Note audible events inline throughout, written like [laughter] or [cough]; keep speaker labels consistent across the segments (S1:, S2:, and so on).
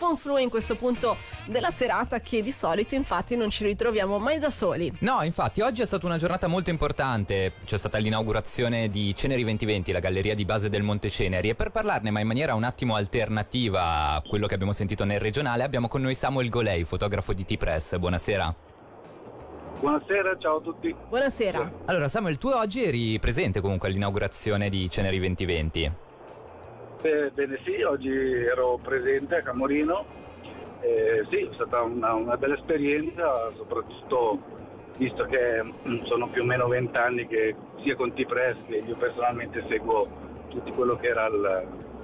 S1: conflui in questo punto della serata che di solito infatti non ci ritroviamo mai da soli.
S2: No, infatti oggi è stata una giornata molto importante, c'è stata l'inaugurazione di Ceneri 2020, la galleria di base del Monte Ceneri e per parlarne ma in maniera un attimo alternativa a quello che abbiamo sentito nel regionale abbiamo con noi Samuel Golei, fotografo di T-Press. Buonasera.
S3: Buonasera, ciao a tutti.
S1: Buonasera.
S2: Allora Samuel, tu oggi eri presente comunque all'inaugurazione di Ceneri 2020.
S3: Bene sì, oggi ero presente a Camorino. Eh, sì, è stata una, una, bella esperienza, soprattutto visto che mm, sono più o meno vent'anni che sia con T-Press che io personalmente seguo tutto quello che era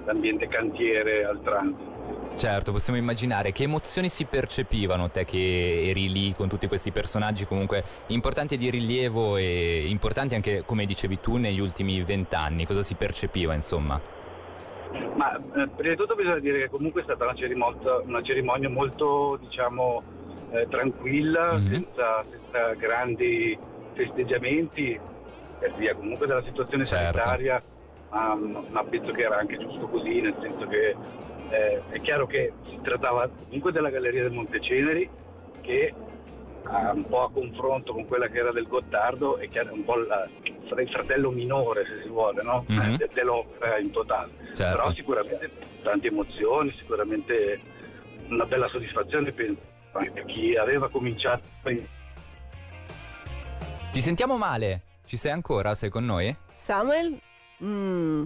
S3: l'ambiente cantiere al transito.
S2: Certo, possiamo immaginare che emozioni si percepivano te che eri lì con tutti questi personaggi comunque importanti di rilievo e importanti anche, come dicevi tu, negli ultimi vent'anni. Cosa si percepiva, insomma?
S3: Ma eh, prima di tutto bisogna dire che comunque è stata una cerimonia, una cerimonia molto, diciamo, eh, tranquilla, mm-hmm. senza, senza, grandi festeggiamenti, per via comunque della situazione certo. sanitaria, um, ma penso che era anche giusto così, nel senso che eh, è chiaro che si trattava comunque della Galleria del Monteceneri che un po' a confronto con quella che era del Gottardo che era un po' la, il fratello minore se si vuole no? mm-hmm. dell'opera in totale certo. però sicuramente tante emozioni sicuramente una bella soddisfazione per, per chi aveva cominciato
S2: ti sentiamo male ci sei ancora sei con noi?
S1: Samuel? Mm.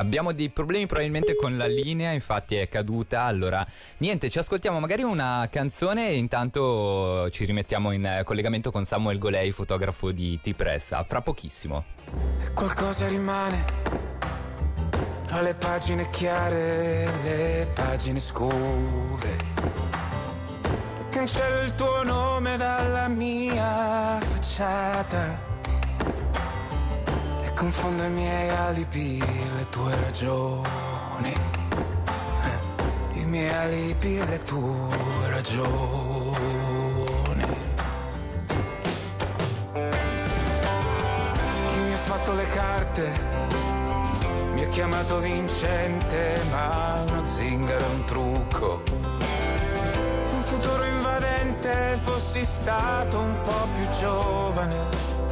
S2: Abbiamo dei problemi probabilmente con la linea, infatti è caduta. Allora, niente, ci ascoltiamo magari una canzone e intanto ci rimettiamo in collegamento con Samuel Golei, fotografo di T-Press. Fra pochissimo.
S4: E qualcosa rimane tra le pagine chiare e le pagine scure. Cancello il tuo nome dalla mia facciata Confondo i miei alibi, le tue ragioni. I miei alibi le tue ragioni. Chi mi ha fatto le carte mi ha chiamato vincente, ma uno zingaro è un trucco. Un futuro invadente, fossi stato un po' più giovane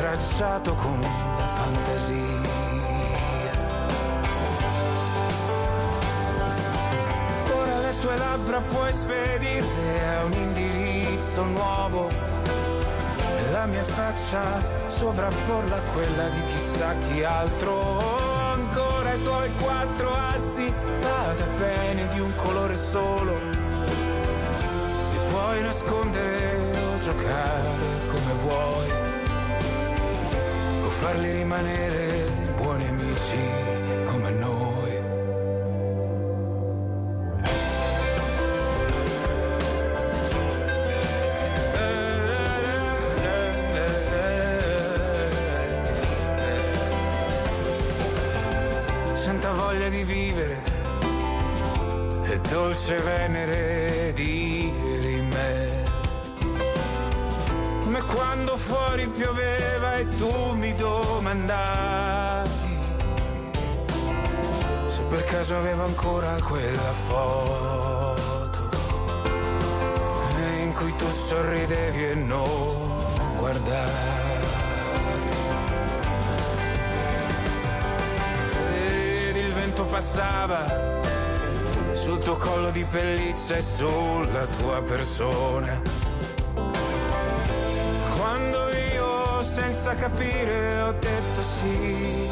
S4: L'avrei stracciato con la fantasia. Ora le tue labbra puoi spedirle a un indirizzo nuovo. E la mia faccia sovrapporla a quella di chissà chi altro ancora i tuoi quattro assi, vada bene di un colore solo puoi nascondere o giocare come vuoi, farli rimanere buoni amici come noi. Senta voglia di vivere e dolce venere di come quando fuori pioveva e tu mi domandavi se per caso avevo ancora quella foto in cui tu sorridevi e non guardavi. Ed il vento passava sul tuo collo di pelliccia e sulla tua persona senza capire ho detto sì.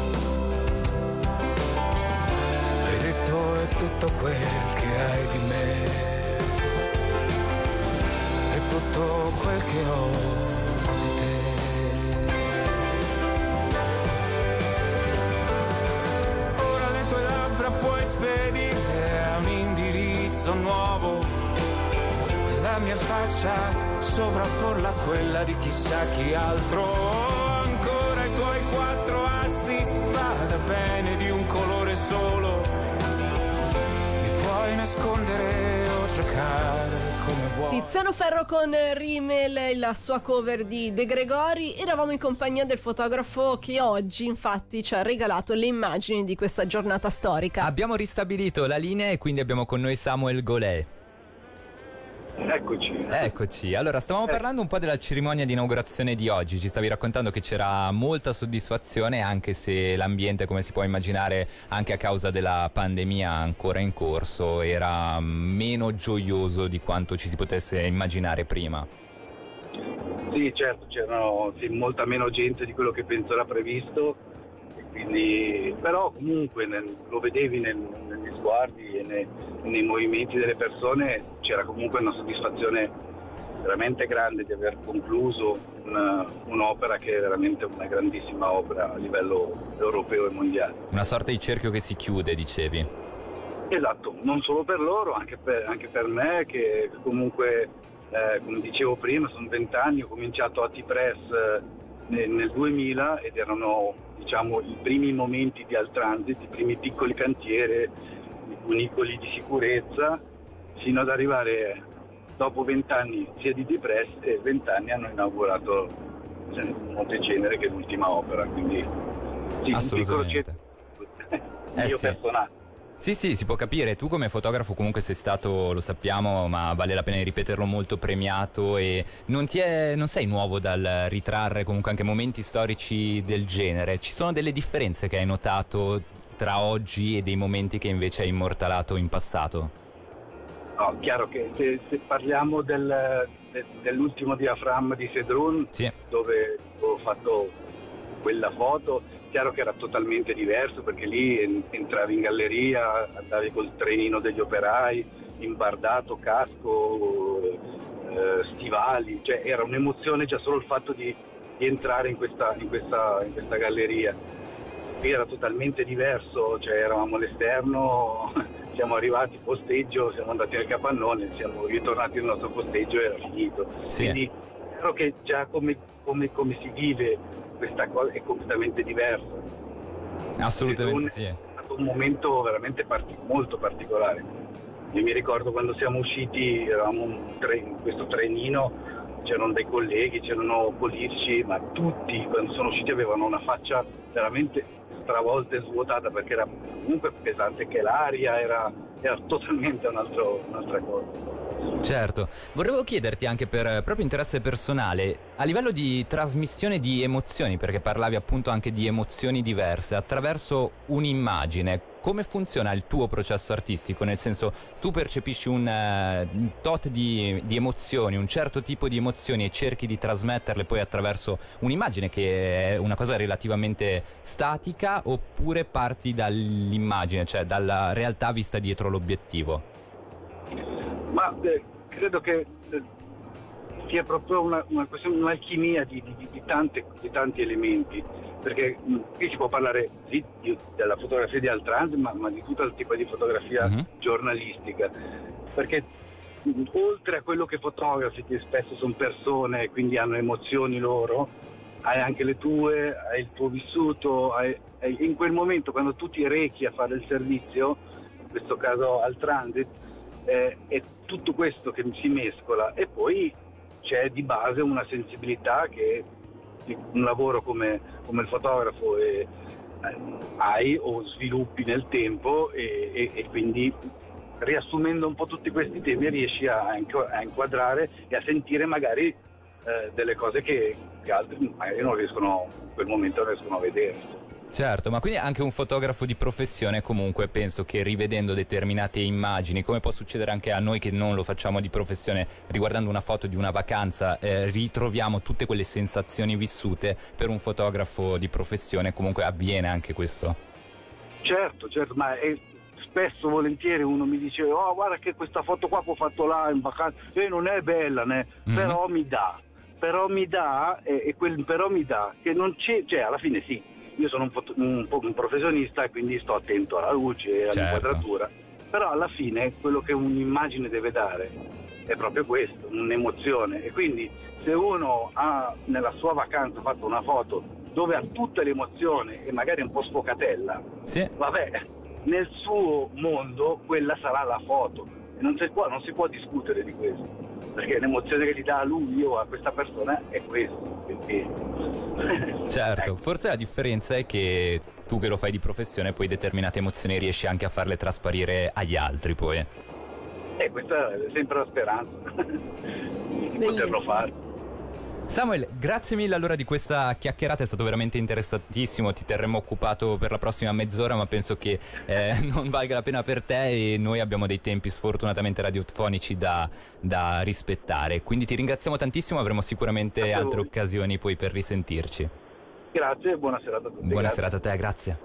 S4: Hai detto è tutto quel che hai di me. È tutto quel che ho di te. Ora le tue labbra puoi spedire a un indirizzo nuovo. La mia faccia sovrapporla a quella di chissà chi altro. Ancora i tuoi quattro assi, vada bene di un colore solo. Mi puoi nascondere o giocare come vuoi.
S1: Tiziano Ferro con Rimmel, la sua cover di De Gregori. Eravamo in compagnia del fotografo che oggi, infatti, ci ha regalato le immagini di questa giornata storica.
S2: Abbiamo ristabilito la linea e quindi abbiamo con noi Samuel Golè.
S3: Eccoci.
S2: Eccoci, allora stavamo
S3: Eh.
S2: parlando un po' della cerimonia di inaugurazione di oggi, ci stavi raccontando che c'era molta soddisfazione anche se l'ambiente, come si può immaginare, anche a causa della pandemia ancora in corso, era meno gioioso di quanto ci si potesse immaginare prima.
S3: Sì, certo, c'erano sì, molta meno gente di quello che penso era previsto, quindi, però comunque nel- lo vedevi nel- negli sguardi e nei, nei movimenti delle persone, c'era comunque una soddisfazione veramente grande di aver concluso una- un'opera che è veramente una grandissima opera a livello europeo e mondiale.
S2: Una sorta di cerchio che si chiude, dicevi.
S3: Esatto, non solo per loro, anche per, anche per me che comunque, eh, come dicevo prima, sono vent'anni, ho cominciato a T-Press eh, nel, nel 2000 ed erano diciamo, i primi momenti di Altransit, i primi piccoli cantieri, i cunicoli di sicurezza, fino ad arrivare dopo vent'anni sia di T-Press e vent'anni hanno inaugurato eh, Montecenere che è l'ultima opera, quindi sì, un piccolo centro [laughs]
S2: Eh
S3: mio
S2: sì.
S3: personale.
S2: Sì, sì, si può capire. Tu come fotografo comunque sei stato, lo sappiamo, ma vale la pena di ripeterlo, molto premiato e non, ti è, non sei nuovo dal ritrarre comunque anche momenti storici del genere. Ci sono delle differenze che hai notato tra oggi e dei momenti che invece hai immortalato in passato?
S3: No, chiaro che se, se parliamo del- de- dell'ultimo diaframma di Sedrun,
S2: Sì.
S3: dove ho fatto quella foto, chiaro che era totalmente diverso perché lì en- entravi in galleria, andavi col trenino degli operai, imbardato, casco, eh, stivali, cioè era un'emozione già solo il fatto di, di entrare in questa, in questa- in questa galleria. Qui era totalmente diverso, cioè eravamo all'esterno, [laughs] siamo arrivati in posteggio, siamo andati al capannone, siamo ritornati nel nostro posteggio e era finito.
S2: Sì.
S3: Quindi chiaro che già come, come- come si vive questa cosa è completamente diverso.
S2: Assolutamente
S3: Un-
S2: sì.
S3: È stato un momento veramente parti- molto particolare. Io mi ricordo quando siamo usciti, eravamo tre- in questo trenino, c'erano dei colleghi, c'erano politici, ma tutti quando sono usciti avevano una faccia veramente stravolta e svuotata perché era comunque pesante che l'aria, era, era totalmente un altro- un'altra cosa.
S2: Certo, volevo chiederti anche per eh, proprio interesse personale, a livello di trasmissione di emozioni, perché parlavi appunto anche di emozioni diverse, attraverso un'immagine, come funziona il tuo processo artistico? Nel senso, tu percepisci un, un tot di, di emozioni, un certo tipo di emozioni e cerchi di trasmetterle poi attraverso un'immagine che è una cosa relativamente statica, oppure parti dall'immagine, cioè dalla realtà vista dietro l'obiettivo?
S3: Ma eh, credo che eh, sia proprio una, una questione, un'alchimia di, di- di tante- di tanti elementi, perché mh, qui si può parlare sì, della fotografia di Altrand, ma, ma di tutto il tipo di fotografia
S2: Mhm.
S3: giornalistica, perché mh, oltre a quello che fotografi, che spesso sono persone e quindi hanno emozioni loro, hai anche le tue, hai il tuo vissuto, hai- hai- in quel momento quando tu ti rechi a fare il servizio, in questo caso al transit, eh, è tutto questo che si mescola e poi c'è di base una sensibilità che un lavoro come, come il fotografo eh, eh, hai o sviluppi nel tempo e, e- e quindi riassumendo un po' tutti questi temi riesci a, a inquadrare e a sentire magari eh, delle cose che, che altri magari non riescono in quel momento non riescono a vedere.
S2: Certo, ma quindi anche un fotografo di professione comunque penso che rivedendo determinate immagini, come può succedere anche a noi che non lo facciamo di professione, riguardando una foto di una vacanza, eh, ritroviamo tutte quelle sensazioni vissute, per un fotografo di professione comunque avviene anche questo.
S3: Certo, certo, ma è- spesso volentieri uno mi dice oh guarda che questa foto qua che ho fatto là in vacanza e non è bella né?
S2: Mhm.
S3: però mi dà però mi dà e, e quel però mi dà che non c'è cioè alla fine sì io sono un, foto- un un professionista e quindi sto attento alla luce e
S2: Certo.
S3: all'inquadratura però alla fine quello che un'immagine deve dare è proprio questo un'emozione. E quindi se uno ha nella sua vacanza fatto una foto dove ha tutta l'emozione e magari un po' sfocatella
S2: Sì,
S3: vabbè, nel suo mondo quella sarà la foto non si, può, non si può discutere di questo, perché l'emozione che gli dà a lui o a questa persona è questo. Quindi... [laughs]
S2: Certo, ecco. forse la differenza è che tu che lo fai di professione poi determinate emozioni riesci anche a farle trasparire agli altri poi. E
S3: eh, questa è sempre la speranza [laughs] di poterlo fare.
S2: Samuel, grazie mille allora di questa chiacchierata, è stato veramente interessantissimo, ti terremo occupato per la prossima mezz'ora, ma penso che eh, [laughs] non valga la pena per te e noi abbiamo dei tempi sfortunatamente radiofonici da, da rispettare. Quindi ti ringraziamo tantissimo, avremo sicuramente grazie altre occasioni poi per risentirci.
S3: Grazie e buona serata a tutti.
S2: Buona grazie. serata a te, grazie.